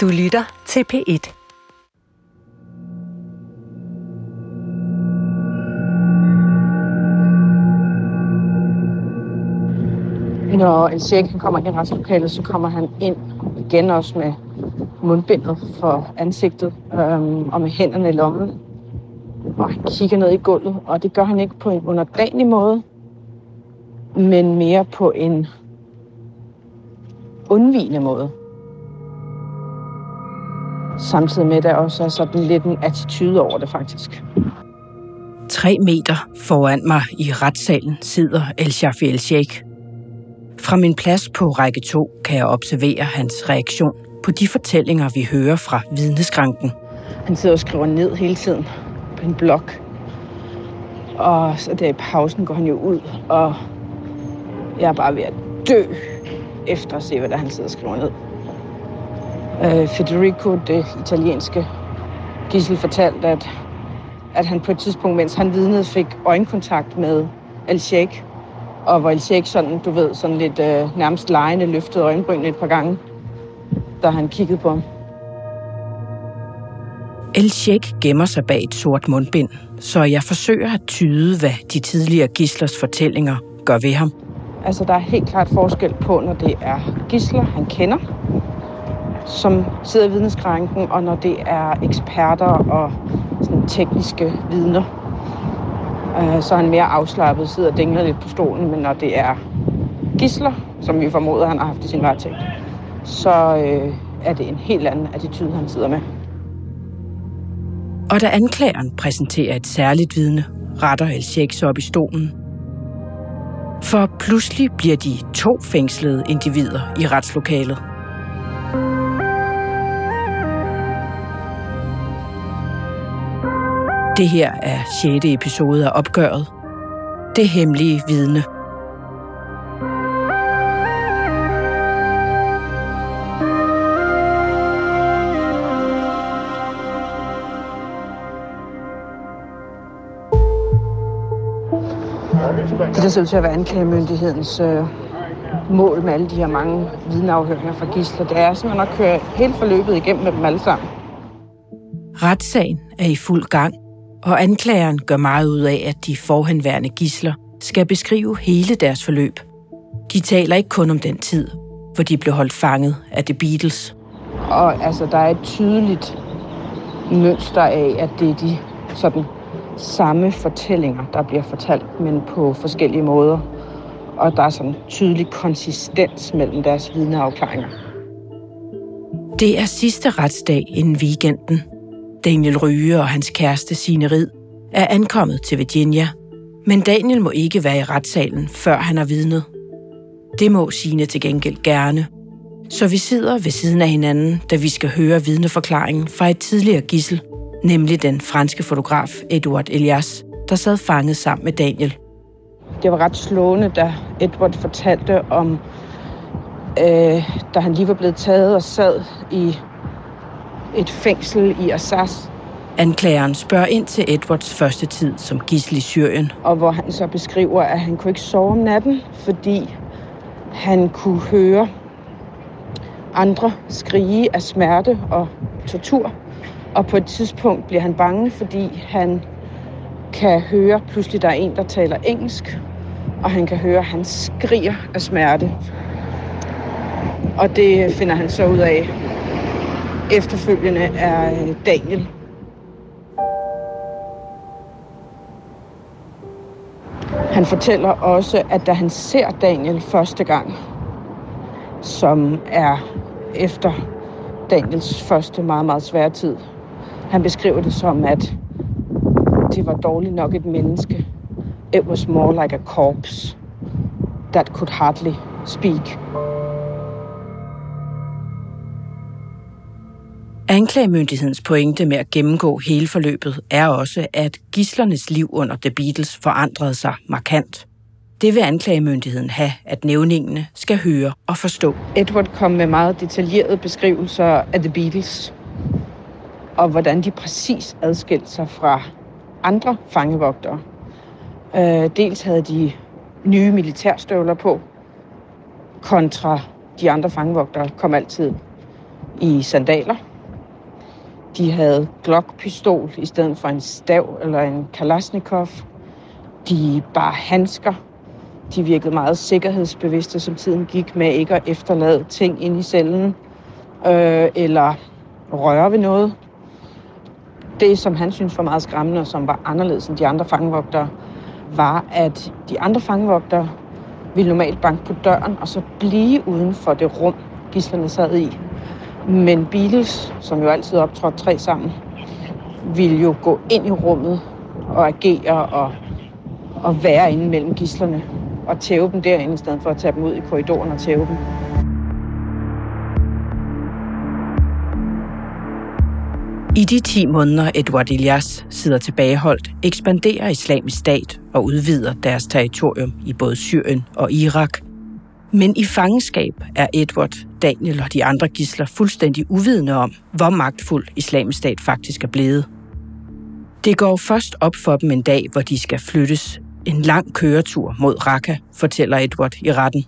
Du lytter til P1. Når en check kommer ind i retslokalet, så kommer han ind igen også med mundbindet for ansigtet øhm, og med hænderne i lommen. Og han kigger ned i gulvet, og det gør han ikke på en underdanig måde, men mere på en undvigende måde. Samtidig med, at der også er sådan lidt en attitude over det faktisk. Tre meter foran mig i retssalen sidder El Shafi El Sheikh. Fra min plads på række 2 kan jeg observere hans reaktion på de fortællinger, vi hører fra vidneskranken. Han sidder og skriver ned hele tiden på en blok. Og så der i pausen går han jo ud, og jeg er bare ved at dø efter at se, hvad der han sidder og skriver ned. Øh, Federico, det italienske gissel, fortalte, at, at han på et tidspunkt, mens han vidnede, fik øjenkontakt med El Sheikh. Og hvor El Sheikh sådan, du ved, sådan lidt øh, nærmest lejende løftede øjenbrynene et par gange, da han kiggede på ham. El Sheikh gemmer sig bag et sort mundbind, så jeg forsøger at tyde, hvad de tidligere gislers fortællinger gør ved ham. Altså, der er helt klart forskel på, når det er gisler, han kender, som sidder i vidneskranken, og når det er eksperter og sådan tekniske vidner. Øh, så er han mere afslappet, sidder og dingler lidt på stolen, men når det er gisler, som vi formoder, han har haft i sin varetægt, så øh, er det en helt anden attitude, han sidder med. Og da anklageren præsenterer et særligt vidne, retter El Sheikh sig op i stolen. For pludselig bliver de to fængslede individer i retslokalet. Det her er 6. episode af opgøret. Det hemmelige vidne. Det der ser ud til at være anklagemyndighedens øh, mål med alle de her mange vidneafhøringer fra gisler, det er simpelthen at køre hele forløbet igennem med dem alle sammen. Retssagen er i fuld gang, og anklageren gør meget ud af, at de forhenværende gisler skal beskrive hele deres forløb. De taler ikke kun om den tid, hvor de blev holdt fanget af The Beatles. Og altså, der er et tydeligt mønster af, at det er de sådan samme fortællinger, der bliver fortalt, men på forskellige måder. Og der er sådan tydelig konsistens mellem deres vidneafklaringer. Det er sidste retsdag inden weekenden. Daniel Ryge og hans kæreste Signe Rid er ankommet til Virginia, men Daniel må ikke være i retssalen, før han har vidnet. Det må Signe til gengæld gerne. Så vi sidder ved siden af hinanden, da vi skal høre vidneforklaringen fra et tidligere gissel, nemlig den franske fotograf Edward Elias, der sad fanget sammen med Daniel. Det var ret slående, da Edward fortalte om, øh, da han lige var blevet taget og sad i et fængsel i Assas, Anklageren spørger ind til Edwards første tid som gissel i Syrien. og hvor han så beskriver, at han kunne ikke sove om natten, fordi han kunne høre andre skrige af smerte og tortur. Og på et tidspunkt bliver han bange, fordi han kan høre, pludselig der er en, der taler engelsk, og han kan høre, at han skriger af smerte. Og det finder han så ud af efterfølgende er øh, Daniel. Han fortæller også, at da han ser Daniel første gang, som er efter Daniels første meget, meget svære tid, han beskriver det som, at det var dårligt nok et menneske. It was more like a corpse that could hardly speak. Anklagemyndighedens pointe med at gennemgå hele forløbet er også, at gislernes liv under The Beatles forandrede sig markant. Det vil anklagemyndigheden have, at nævningene skal høre og forstå. Edward kom med meget detaljerede beskrivelser af The Beatles, og hvordan de præcis adskilte sig fra andre fangevogtere. Øh, dels havde de nye militærstøvler på, kontra de andre fangevogtere kom altid i sandaler. De havde Glock-pistol i stedet for en stav eller en Kalashnikov. De bar handsker. De virkede meget sikkerhedsbevidste, som tiden gik med ikke at efterlade ting ind i cellen øh, eller røre ved noget. Det, som han synes var meget skræmmende, og som var anderledes end de andre fangevogtere, var, at de andre fangevogtere ville normalt banke på døren og så blive uden for det rum, gislerne sad i. Men Beatles, som jo altid optrådte tre sammen, ville jo gå ind i rummet og agere og, og være inde mellem gislerne og tæve dem derinde, i stedet for at tage dem ud i korridoren og tæve dem. I de 10 måneder Edward Ilyas sidder tilbageholdt, ekspanderer islamisk stat og udvider deres territorium i både Syrien og Irak. Men i fangenskab er Edward, Daniel og de andre gisler fuldstændig uvidende om, hvor magtfuld islamisk stat faktisk er blevet. Det går først op for dem en dag, hvor de skal flyttes. En lang køretur mod Raqqa, fortæller Edward i retten.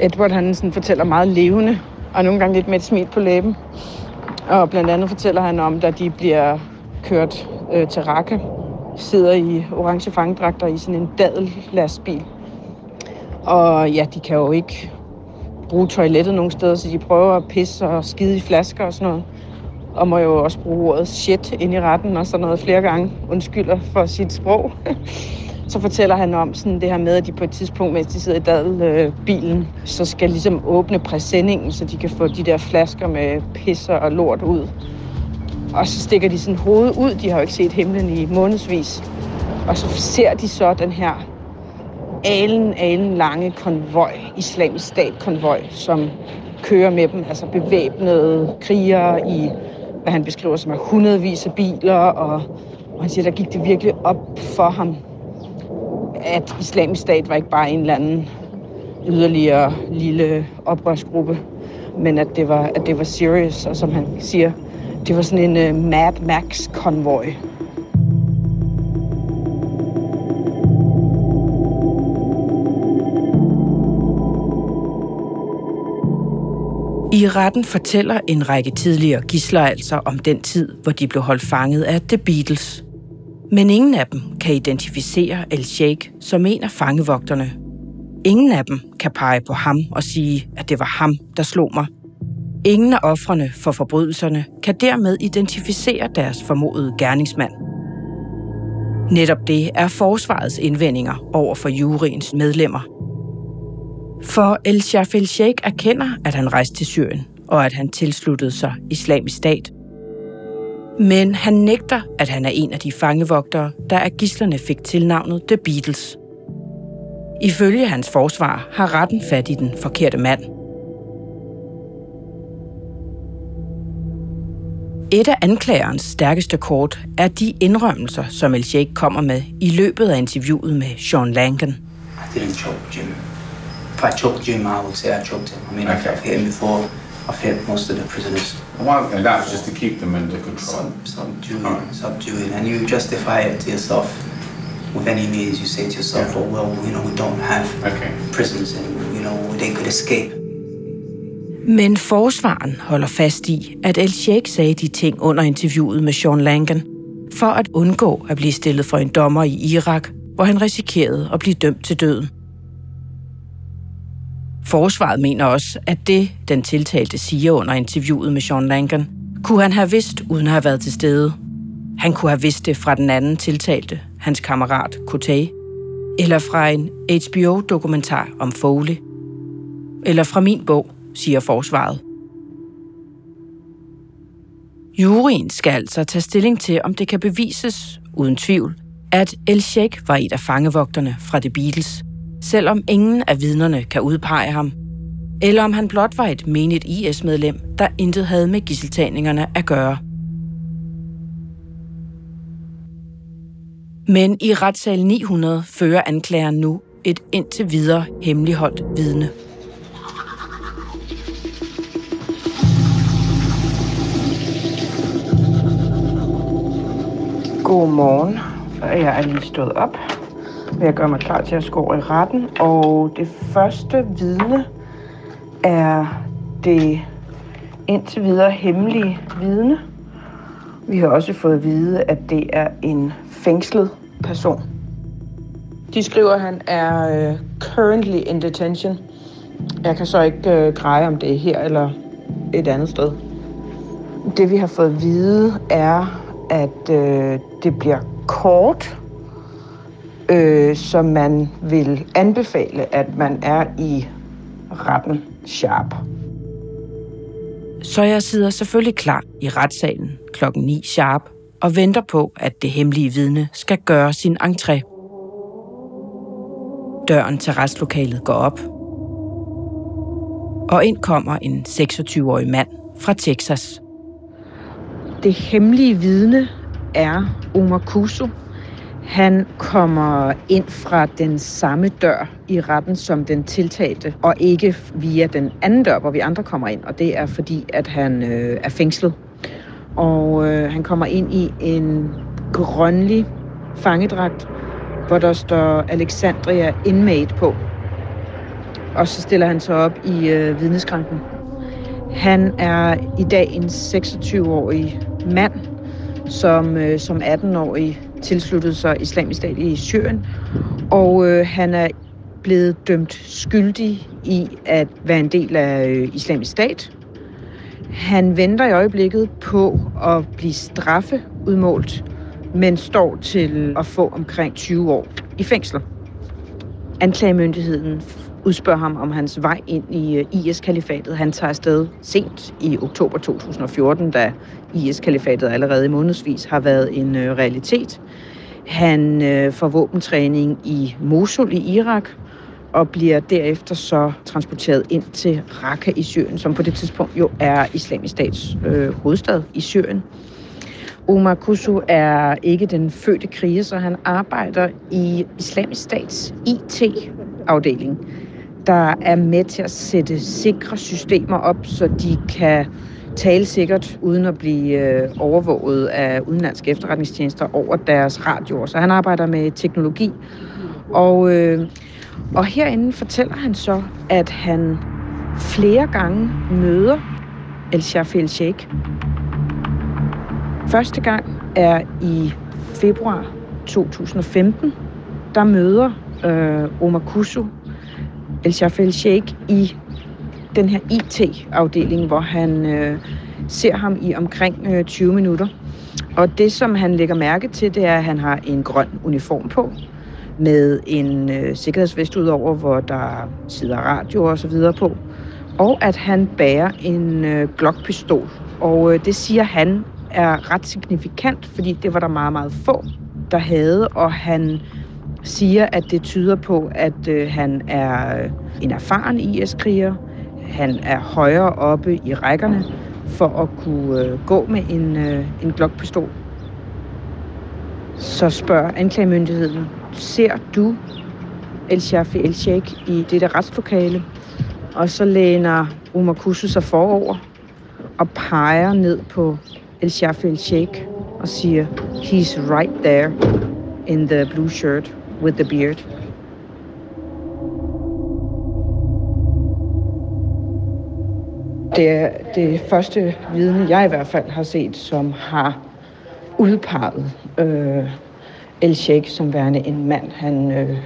Edward han sådan fortæller meget levende, og nogle gange lidt med et smil på læben. Og blandt andet fortæller han om, da de bliver kørt øh, til Raqqa, sidder i orange fangedragter i sådan en dadellastbil. Og ja, de kan jo ikke bruge toilettet nogen steder, så de prøver at pisse og skide i flasker og sådan noget. Og må jo også bruge ordet shit ind i retten og sådan noget flere gange. Undskylder for sit sprog. så fortæller han om sådan det her med, at de på et tidspunkt, mens de sidder i dadelbilen, øh, så skal ligesom åbne præsendingen, så de kan få de der flasker med pisser og lort ud. Og så stikker de sådan hovedet ud. De har jo ikke set himlen i månedsvis. Og så ser de så den her alen, alen lange konvoj, islamisk stat-konvoj, som kører med dem, altså bevæbnede krigere i, hvad han beskriver som er hundredvis af biler, og, og han siger, der gik det virkelig op for ham, at islamisk stat var ikke bare en eller anden yderligere lille oprørsgruppe, men at det var, at det var serious, og som han siger, det var sådan en uh, Mad Max-konvoj. I retten fortæller en række tidligere gisler altså om den tid, hvor de blev holdt fanget af The Beatles. Men ingen af dem kan identificere El Sheikh som en af fangevogterne. Ingen af dem kan pege på ham og sige, at det var ham, der slog mig. Ingen af offrene for forbrydelserne kan dermed identificere deres formodede gerningsmand. Netop det er forsvarets indvendinger over for juryens medlemmer – for El Shaf El Sheikh erkender, at han rejste til Syrien, og at han tilsluttede sig islamisk stat. Men han nægter, at han er en af de fangevogtere, der af gislerne fik tilnavnet The Beatles. Ifølge hans forsvar har retten fat i den forkerte mand. Et af anklagerens stærkeste kort er de indrømmelser, som El Sheikh kommer med i løbet af interviewet med Sean Langan. I didn't choke Jim if I choked Jim, I would say I choked him. I mean, okay. I've, hit him before. I've hit most of the prisoners. Well, and that's just to keep them under control. Sub, subduing, right. subduing, and you justify it to yourself with any means. You say to yourself, yeah. "Oh well, you know, we don't have okay. prisons, and you know, they could escape." Men forsvaren holder fast i, at El Sheikh sagde de ting under interviewet med Sean Langan, for at undgå at blive stillet for en dommer i Irak, hvor han risikerede at blive dømt til døden. Forsvaret mener også, at det, den tiltalte siger under interviewet med Sean Langan, kunne han have vidst uden at have været til stede. Han kunne have vidst det fra den anden tiltalte, hans kammerat Kotay, eller fra en HBO-dokumentar om Foley, eller fra min bog, siger forsvaret. Juryen skal altså tage stilling til, om det kan bevises, uden tvivl, at El Sheikh var et af fangevogterne fra The Beatles – selvom ingen af vidnerne kan udpege ham, eller om han blot var et menigt IS-medlem, der intet havde med gisseltagningerne at gøre. Men i retssal 900 fører anklageren nu et indtil videre hemmeligholdt vidne. Godmorgen. Jeg er lige stået op vil jeg gøre mig klar til at gå over i retten. Og det første vidne er det indtil videre hemmelige vidne. Vi har også fået at vide, at det er en fængslet person. De skriver, at han er uh, currently in detention. Jeg kan så ikke uh, greje, om det er her eller et andet sted. Det vi har fået at vide er, at uh, det bliver kort, uh, så man vil anbefale, at man er i retten sharp. Så jeg sidder selvfølgelig klar i retssalen klokken 9 sharp og venter på, at det hemmelige vidne skal gøre sin entré. Døren til retslokalet går op, og ind kommer en 26-årig mand fra Texas. Det hemmelige vidne er Omar Kuso, han kommer ind fra den samme dør i retten som den tiltalte, og ikke via den anden dør, hvor vi andre kommer ind. Og det er fordi, at han øh, er fængslet. Og øh, han kommer ind i en grønlig fangedragt, hvor der står Alexandria Inmate på. Og så stiller han sig op i øh, vidneskranken. Han er i dag en 26-årig mand, som øh, som 18-årig tilsluttet sig islamisk stat i Syrien. Og øh, han er blevet dømt skyldig i at være en del af øh, islamisk stat. Han venter i øjeblikket på at blive straffeudmålt, men står til at få omkring 20 år i fængsel. Anklagemyndigheden udspørger ham om hans vej ind i øh, IS-kalifatet. Han tager afsted sent i oktober 2014, da IS-kalifatet allerede i månedsvis har været en øh, realitet. Han øh, får våbentræning i Mosul i Irak, og bliver derefter så transporteret ind til Raqqa i Syrien, som på det tidspunkt jo er islamisk stats øh, hovedstad i Syrien. Omar Kusu er ikke den fødte kriger, så han arbejder i islamisk stats IT-afdeling der er med til at sætte sikre systemer op, så de kan tale sikkert uden at blive øh, overvåget af udenlandske efterretningstjenester over deres radioer. Så han arbejder med teknologi. Og, øh, og herinde fortæller han så, at han flere gange møder El Shafi El Sheikh. Første gang er i februar 2015. Der møder øh, Omar Kusu El Shafel Sheikh i den her IT-afdeling, hvor han øh, ser ham i omkring øh, 20 minutter. Og det, som han lægger mærke til, det er, at han har en grøn uniform på, med en øh, sikkerhedsvest ud over, hvor der sidder radio og så videre på. Og at han bærer en øh, Glock-pistol. Og øh, det siger han er ret signifikant, fordi det var der meget, meget få, der havde. Og han siger, at det tyder på, at øh, han er øh, en erfaren IS-kriger. Han er højere oppe i rækkerne for at kunne øh, gå med en, øh, en glokpistol. Så spørger anklagemyndigheden, ser du El Shafi El Sheikh i dette retslokale? Og så læner Omar Kusu sig forover og peger ned på El Shafi El Sheikh og siger, he's right there in the blue shirt with the beard. Det er det første vidne, jeg i hvert fald har set, som har udpeget øh, El Sheikh som værende en mand, han øh,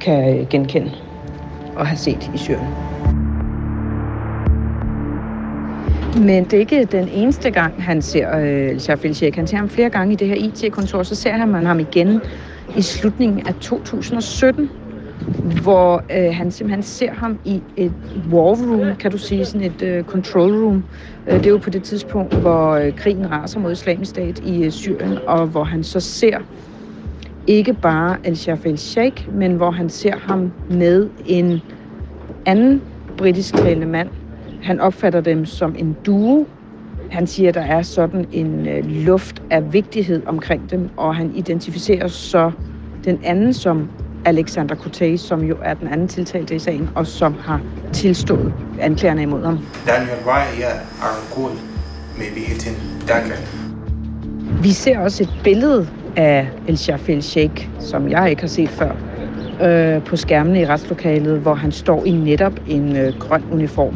kan genkende og have set i Syrien. Men det er ikke den eneste gang, han ser øh, El Sheikh. Han ser ham flere gange i det her IT-kontor, så ser han ham igen i slutningen af 2017, hvor øh, han simpelthen ser ham i et war room, kan du sige, sådan et øh, control room. Øh, det er jo på det tidspunkt, hvor øh, krigen raser mod islamisk stat i øh, Syrien, og hvor han så ser ikke bare al-Shaf al-Sheikh, men hvor han ser ham med en anden britisk talende mand. Han opfatter dem som en duo, han siger, at der er sådan en øh, luft af vigtighed omkring dem, og han identificerer så den anden som Alexander Cortez, som jo er den anden tiltalte i sagen, og som har tilstået anklagerne imod ham. Daniel Aaron Cole, maybe hitting Daniel. Vi ser også et billede af El Shafel Sheikh, som jeg ikke har set før, øh, på skærmene i retslokalet, hvor han står i netop en øh, grøn uniform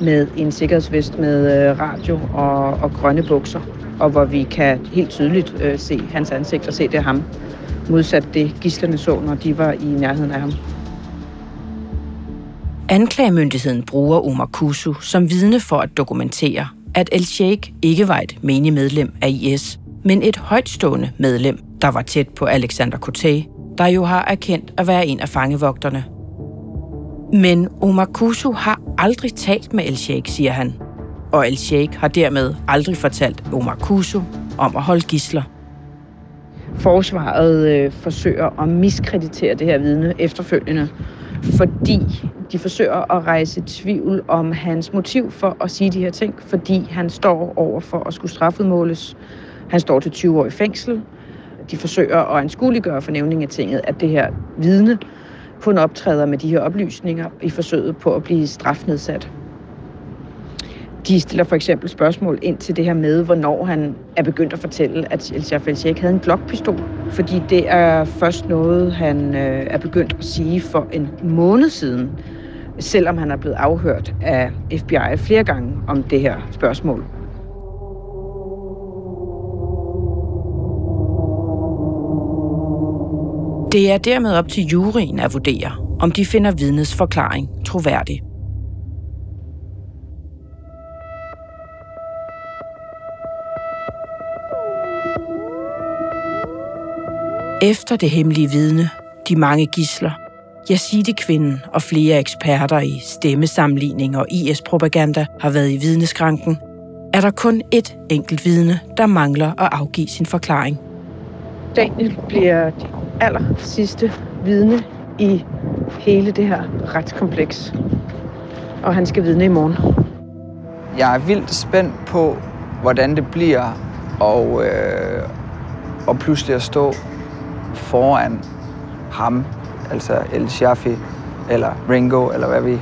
med en sikkerhedsvest med øh, radio og, og grønne bukser, og hvor vi kan helt tydeligt øh, se hans ansigt og se det er ham, modsat det gislerne så, når de var i nærheden af ham. Anklagemyndigheden bruger Omar Kusu som vidne for at dokumentere, at El Sheikh ikke var et menig medlem af IS, men et højtstående medlem, der var tæt på Alexander Kotay, der jo har erkendt at være en af fangevogterne. Men Omar Kusu har aldrig talt med El Sheikh, siger han. Og El Sheikh har dermed aldrig fortalt Omar Kusu om at holde gisler. Forsvaret øh, forsøger at miskreditere det her vidne efterfølgende, fordi de forsøger at rejse tvivl om hans motiv for at sige de her ting, fordi han står over for at skulle straffudmåles. Han står til 20 år i fængsel. De forsøger at anskueliggøre fornævning af tinget, at det her vidne kun optræder med de her oplysninger i forsøget på at blive strafnedsat. De stiller for eksempel spørgsmål ind til det her med, hvornår han er begyndt at fortælle, at El Shafel Sheikh havde en Glock-pistol. Fordi det er først noget, han øh, er begyndt at sige for en måned siden, selvom han er blevet afhørt af FBI flere gange om det her spørgsmål. Det er dermed op til juryen at vurdere, om de finder vidnets forklaring troværdig. Efter det hemmelige vidne, de mange gisler, Yazidi-kvinden og flere eksperter i stemmesammenligning og IS-propaganda har været i vidneskranken, er der kun et enkelt vidne, der mangler at afgive sin forklaring. Daniel bliver aller sidste vidne i hele det her retskompleks. Og han skal vidne i morgen. Jeg er vildt spændt på, hvordan det bliver og, øh, og pludselig at stå foran ham, altså El Shafi, eller Ringo, eller hvad vi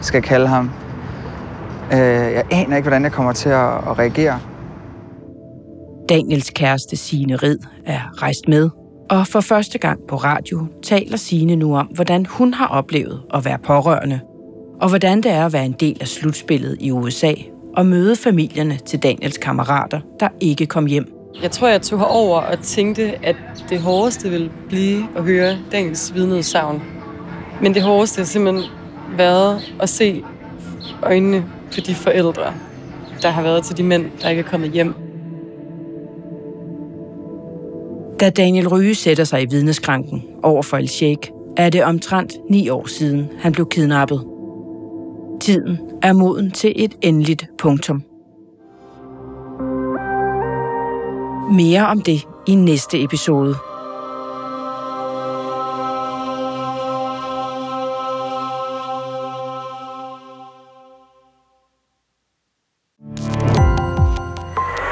skal kalde ham. Øh, jeg aner ikke, hvordan jeg kommer til at, at reagere. Daniels kæreste Signe Rid er rejst med, og for første gang på radio taler Signe nu om, hvordan hun har oplevet at være pårørende, og hvordan det er at være en del af slutspillet i USA og møde familierne til Daniels kammerater, der ikke kom hjem. Jeg tror, jeg tog over og tænkte, at det hårdeste ville blive at høre Daniels vidneudsagn. Men det hårdeste har simpelthen været at se øjnene på de forældre, der har været til de mænd, der ikke er kommet hjem. Da Daniel Ryge sætter sig i vidneskranken over for El Sheikh, er det omtrent ni år siden, han blev kidnappet. Tiden er moden til et endeligt punktum. Mere om det i næste episode.